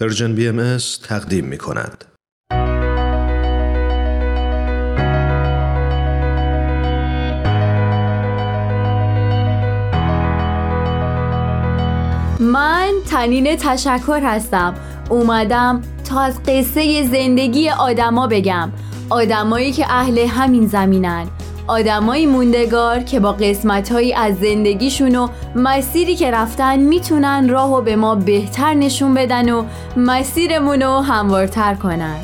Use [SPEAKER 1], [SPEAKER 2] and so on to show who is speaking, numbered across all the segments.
[SPEAKER 1] پرژن بی ام تقدیم می کند.
[SPEAKER 2] من تنین تشکر هستم. اومدم تا از قصه زندگی آدما بگم. آدمایی که اهل همین زمینن. آدمایی موندگار که با قسمتهایی از زندگیشون و مسیری که رفتن می‌تونن راهو به ما بهتر نشون بدن و مسیرمون رو هموارتر کنن.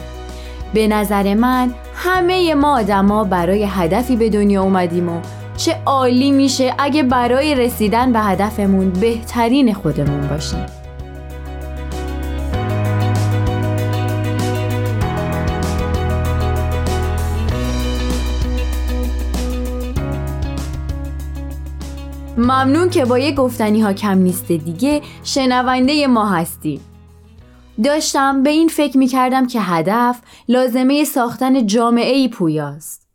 [SPEAKER 2] به نظر من همه ما آدما برای هدفی به دنیا اومدیم و چه عالی میشه اگه برای رسیدن به هدفمون بهترین خودمون باشیم. ممنون که با یه گفتنی ها کم نیست دیگه شنونده ما هستی. داشتم به این فکر می کردم که هدف لازمه ساختن جامعه ای پویاست.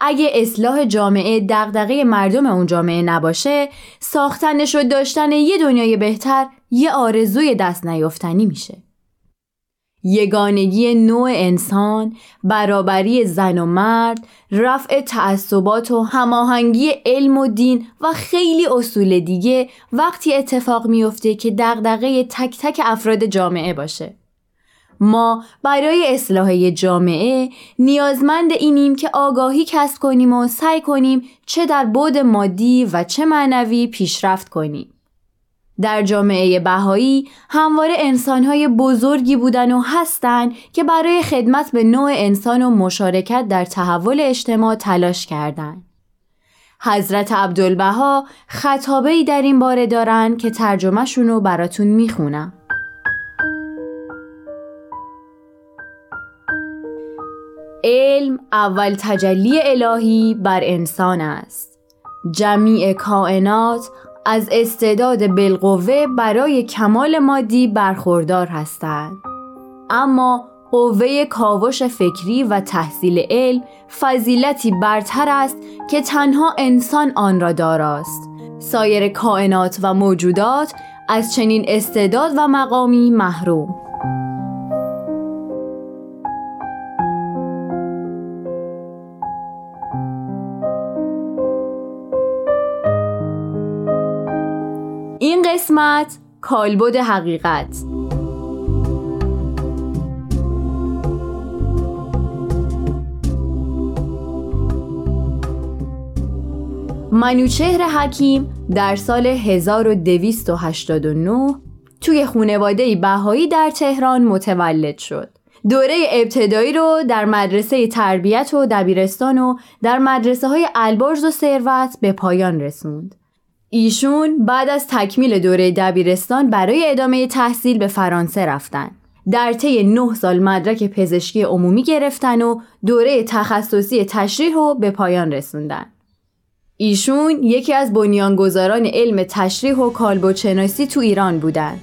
[SPEAKER 2] اگه اصلاح جامعه دغدغه مردم اون جامعه نباشه ساختنش و داشتن یه دنیای بهتر یه آرزوی دست نیافتنی میشه. یگانگی نوع انسان، برابری زن و مرد، رفع تعصبات و هماهنگی علم و دین و خیلی اصول دیگه وقتی اتفاق میفته که دغدغه تک تک افراد جامعه باشه. ما برای اصلاح جامعه نیازمند اینیم که آگاهی کسب کنیم و سعی کنیم چه در بود مادی و چه معنوی پیشرفت کنیم. در جامعه بهایی همواره انسانهای بزرگی بودن و هستند که برای خدمت به نوع انسان و مشارکت در تحول اجتماع تلاش کردند. حضرت عبدالبها خطابه ای در این باره دارن که ترجمهشون رو براتون می‌خونم. علم اول تجلی الهی بر انسان است. جمیع کائنات از استعداد بالقوه برای کمال مادی برخوردار هستند. اما قوه کاوش فکری و تحصیل علم فضیلتی برتر است که تنها انسان آن را داراست. سایر کائنات و موجودات از چنین استعداد و مقامی محروم. این قسمت کالبد حقیقت منوچهر حکیم در سال 1289 توی خونواده بهایی در تهران متولد شد. دوره ابتدایی رو در مدرسه تربیت و دبیرستان و در مدرسه های البرز و ثروت به پایان رسوند. ایشون بعد از تکمیل دوره دبیرستان برای ادامه تحصیل به فرانسه رفتن. در طی نه سال مدرک پزشکی عمومی گرفتن و دوره تخصصی تشریح رو به پایان رسوندن. ایشون یکی از بنیانگذاران علم تشریح و کالبوچناسی تو ایران بودن.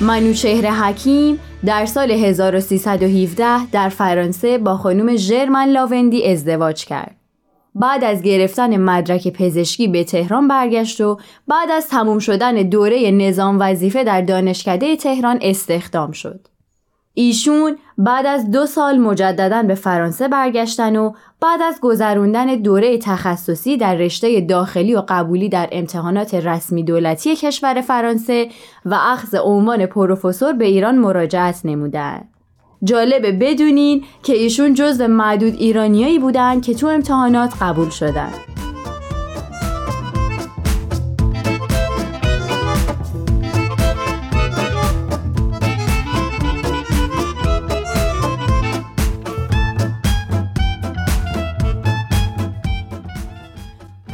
[SPEAKER 2] منوچهر حکیم در سال 1317 در فرانسه با خانم ژرمن لاوندی ازدواج کرد. بعد از گرفتن مدرک پزشکی به تهران برگشت و بعد از تموم شدن دوره نظام وظیفه در دانشکده تهران استخدام شد. ایشون بعد از دو سال مجددا به فرانسه برگشتن و بعد از گذروندن دوره تخصصی در رشته داخلی و قبولی در امتحانات رسمی دولتی کشور فرانسه و اخذ عنوان پروفسور به ایران مراجعت نمودند. جالبه بدونین که ایشون جزو معدود ایرانیایی بودند که تو امتحانات قبول شدند.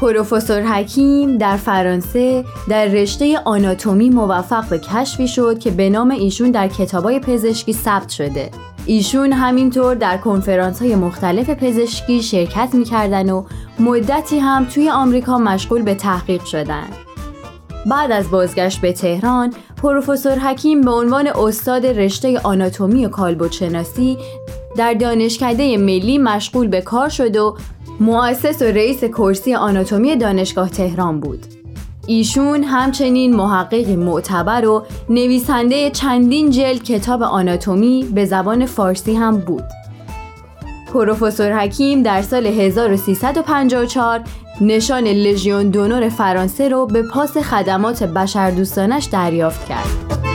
[SPEAKER 2] پروفسور حکیم در فرانسه در رشته آناتومی موفق به کشفی شد که به نام ایشون در کتابای پزشکی ثبت شده. ایشون همینطور در کنفرانس های مختلف پزشکی شرکت می‌کردن و مدتی هم توی آمریکا مشغول به تحقیق شدن. بعد از بازگشت به تهران، پروفسور حکیم به عنوان استاد رشته آناتومی و کالبدشناسی در دانشکده ملی مشغول به کار شد و مؤسس و رئیس کرسی آناتومی دانشگاه تهران بود. ایشون همچنین محققی معتبر و نویسنده چندین جلد کتاب آناتومی به زبان فارسی هم بود. پروفسور حکیم در سال 1354 نشان لژیون دونور فرانسه رو به پاس خدمات بشردوستانش دریافت کرد.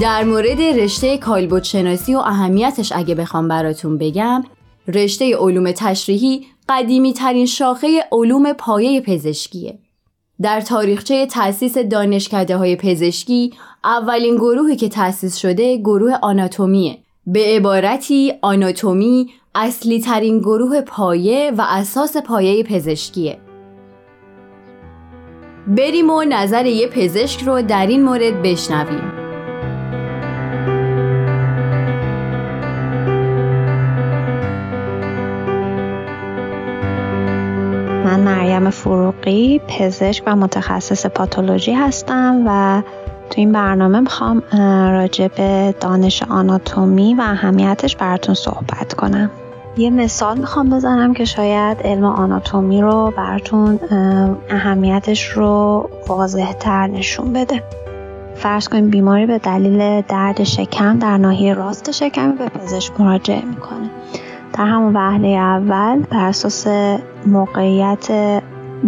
[SPEAKER 2] در مورد رشته کالبوت شناسی و اهمیتش اگه بخوام براتون بگم رشته علوم تشریحی قدیمی ترین شاخه علوم پایه پزشکیه. در تاریخچه تأسیس دانشکده های پزشکی اولین گروهی که تأسیس شده گروه آناتومیه. به عبارتی آناتومی اصلی ترین گروه پایه و اساس پایه پزشکیه. بریم و نظر یه پزشک رو در این مورد بشنویم.
[SPEAKER 3] مریم فروغی پزشک و متخصص پاتولوژی هستم و تو این برنامه می‌خوام راجع به دانش آناتومی و اهمیتش براتون صحبت کنم. یه مثال می‌خوام بزنم که شاید علم آناتومی رو براتون اهمیتش رو واضح تر نشون بده. فرض کنیم بیماری به دلیل درد شکم در ناحیه راست شکم به پزشک مراجعه می‌کنه. در همون وهله اول بر اساس موقعیت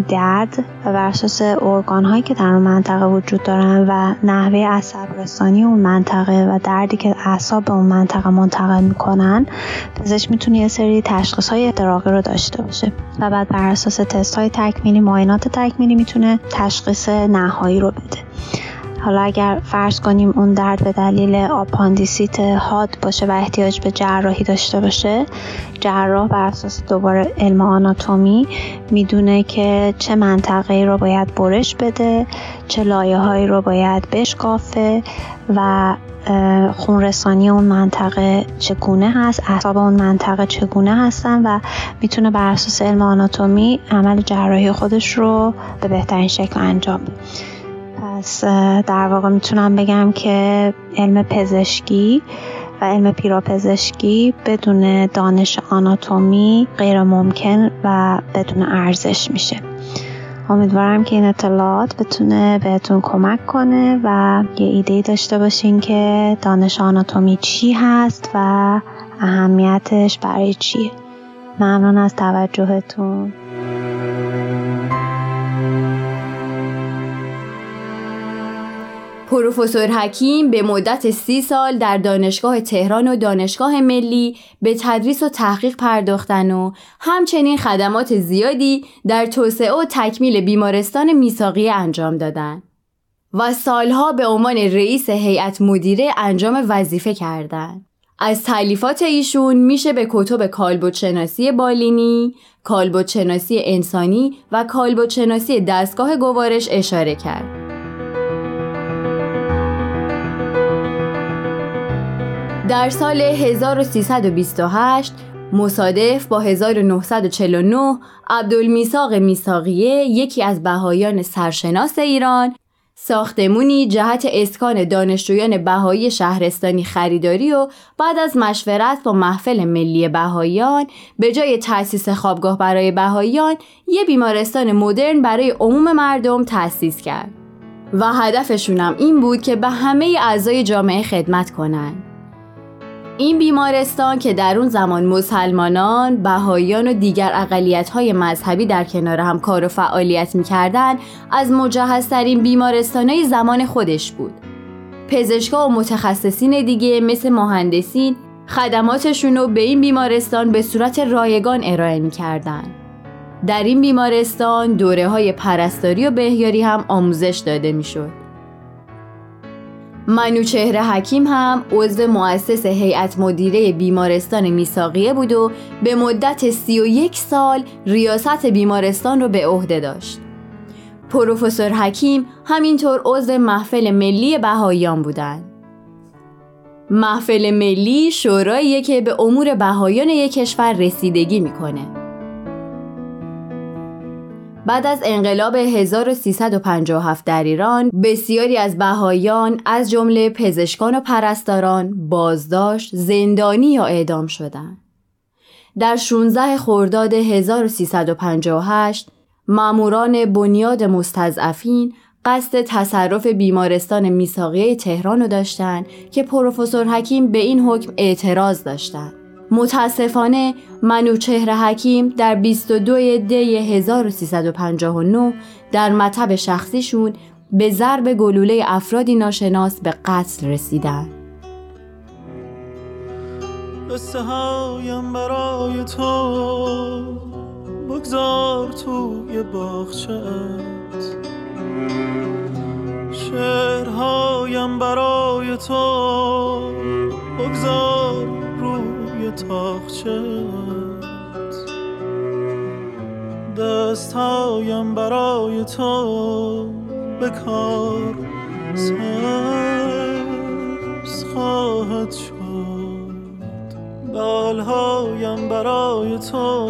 [SPEAKER 3] درد و بر اساس ارگان هایی که در اون منطقه وجود دارن و نحوه عصب رسانی اون منطقه و دردی که اعصاب به اون منطقه منتقل می‌کنن پزشک می‌تونه یه سری تشخیص های احتراقی رو داشته باشه و بعد بر اساس تست های تکمیلی معاینات تکمیلی می‌تونه تشخیص نهایی رو بده. حالا اگر فرض کنیم اون درد به دلیل آپاندیسیت حاد باشه و احتیاج به جراحی داشته باشه جراح بر اساس دوباره علم آناتومی می‌دونه که چه منطقه رو باید برش بده چه لایه هایی رو باید بشکافه و خونرسانی اون منطقه چگونه هست اعصاب اون منطقه چگونه هستن و می‌تونه بر اساس علم آناتومی عمل جراحی خودش رو به بهترین شکل انجام بده. پس در واقع می‌تونم بگم که علم پزشکی و علم پیراپزشکی بدون دانش آناتومی غیر ممکن و بدون ارزش میشه. امیدوارم که این اطلاعات بتونه بهتون کمک کنه و یه ایده داشته باشین که دانش آناتومی چی هست و اهمیتش برای چیه. ممنون از توجهتون.
[SPEAKER 2] پروفسور حکیم به مدت سی سال در دانشگاه تهران و دانشگاه ملی به تدریس و تحقیق پرداختن و همچنین خدمات زیادی در توسعه و تکمیل بیمارستان میساقی انجام دادند. و سالها به عنوان رئیس هیئت مدیره انجام وظیفه کردند. از تعلیفات ایشون میشه به کتب کالبوت شناسی بالینی، کالبوت شناسی انسانی و کالبوت شناسی دستگاه گوارش اشاره کرد. در سال 1328 مصادف با 1949 عبدالمیساق میساقیه یکی از بهایان سرشناس ایران ساختمونی جهت اسکان دانشجویان بهایی شهرستانی خریداری و بعد از مشورت با محفل ملی بهاییان به جای تأسیس خوابگاه برای بهاییان یه بیمارستان مدرن برای عموم مردم تأسیس کرد و هدفشونم این بود که به همه اعضای جامعه خدمت کنند. این بیمارستان که در اون زمان مسلمانان، بهاییان و دیگر اقلیت های مذهبی در کنار هم کار و فعالیت می‌کردن از مجهزترین بیمارستان های زمان خودش بود. پزشکا و متخصصین دیگه مثل مهندسین خدماتشون رو به این بیمارستان به صورت رایگان ارائه می‌کردن. در این بیمارستان دوره های پرستاری و بهیاری هم آموزش داده می‌شد. منوچهر حکیم هم عضو مؤسس هیئت مدیره بیمارستان میساقیه بود و به مدت 31 سال ریاست بیمارستان رو به عهده داشت. پروفسور حکیم همینطور عضو محفل ملی بهاییان بودند. محفل ملی شوراییه که به امور بهایان یک کشور رسیدگی می‌کنه. بعد از انقلاب 1357 در ایران بسیاری از بهایان از جمله پزشکان و پرستاران بازداشت، زندانی یا اعدام شدند. در 16 خرداد 1358 ماموران بنیاد مستضعفین قصد تصرف بیمارستان میساقیه تهران رو داشتن که پروفسور حکیم به این حکم اعتراض داشتند. متاسفانه منوچهر حکیم در 22 دی 1359 در مطب شخصیشون به ضرب گلوله افرادی ناشناس به قتل رسیدن. برای تو بگذار توی باغچت شعرهایم برای تو بگذار تاخچت دستهایم برای تو به کار سبز خواهد شد. بالهایم برای تو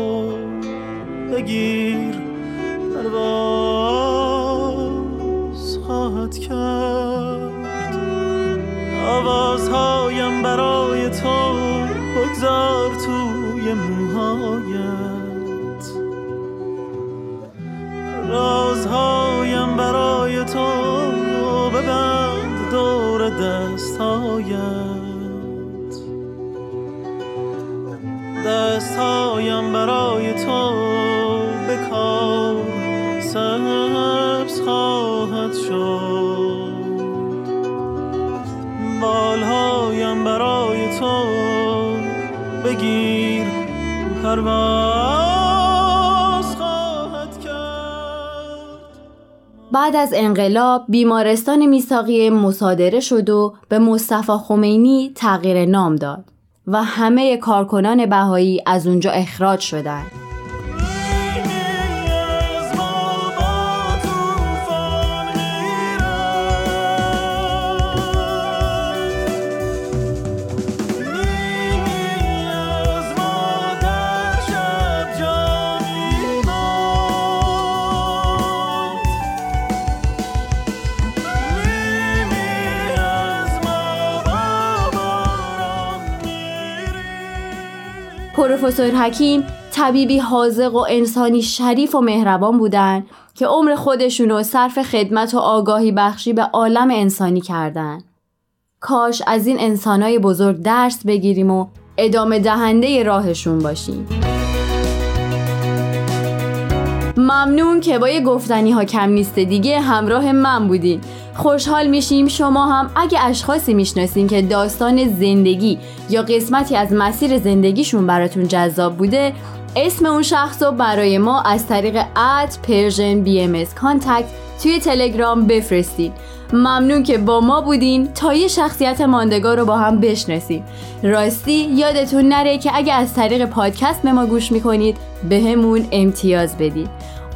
[SPEAKER 2] بگیر پرواز خواهد کرد. آوازهایم برای تو بگذار توی موهایت. رازهایم برای تو ببند دور دستهایت. دستهایم برای تو به کار سبز خواهد شد. بالهایم برای تو بگیر پرواز کرد بعد از انقلاب بیمارستان میساقی مصادره شد و به مصطفی خمینی تغییر نام داد و همه کارکنان بهایی از اونجا اخراج شدند. پروفسور حکیم طبیبی حاضق و انسانی شریف و مهربان بودند که عمر خودشون رو صرف خدمت و آگاهی بخشی به عالم انسانی کردن. کاش از این انسانای بزرگ درس بگیریم و ادامه دهنده راهشون باشیم. ممنون که با یه گفتنی ها کم نیست دیگه همراه من بودین خوشحال میشیم شما هم. اگه اشخاصی می‌شناسین که داستان زندگی یا قسمتی از مسیر زندگیشون براتون جذاب بوده اسم اون شخص رو برای ما از طریق at Persian BM توی تلگرام بفرستید ممنون که با ما بودین. تا یه شخصیت ماندگار رو با هم بشناسیم. راستی یادتون نره که اگه از طریق پادکست به ما گوش می‌کنید به همون امتیاز بدید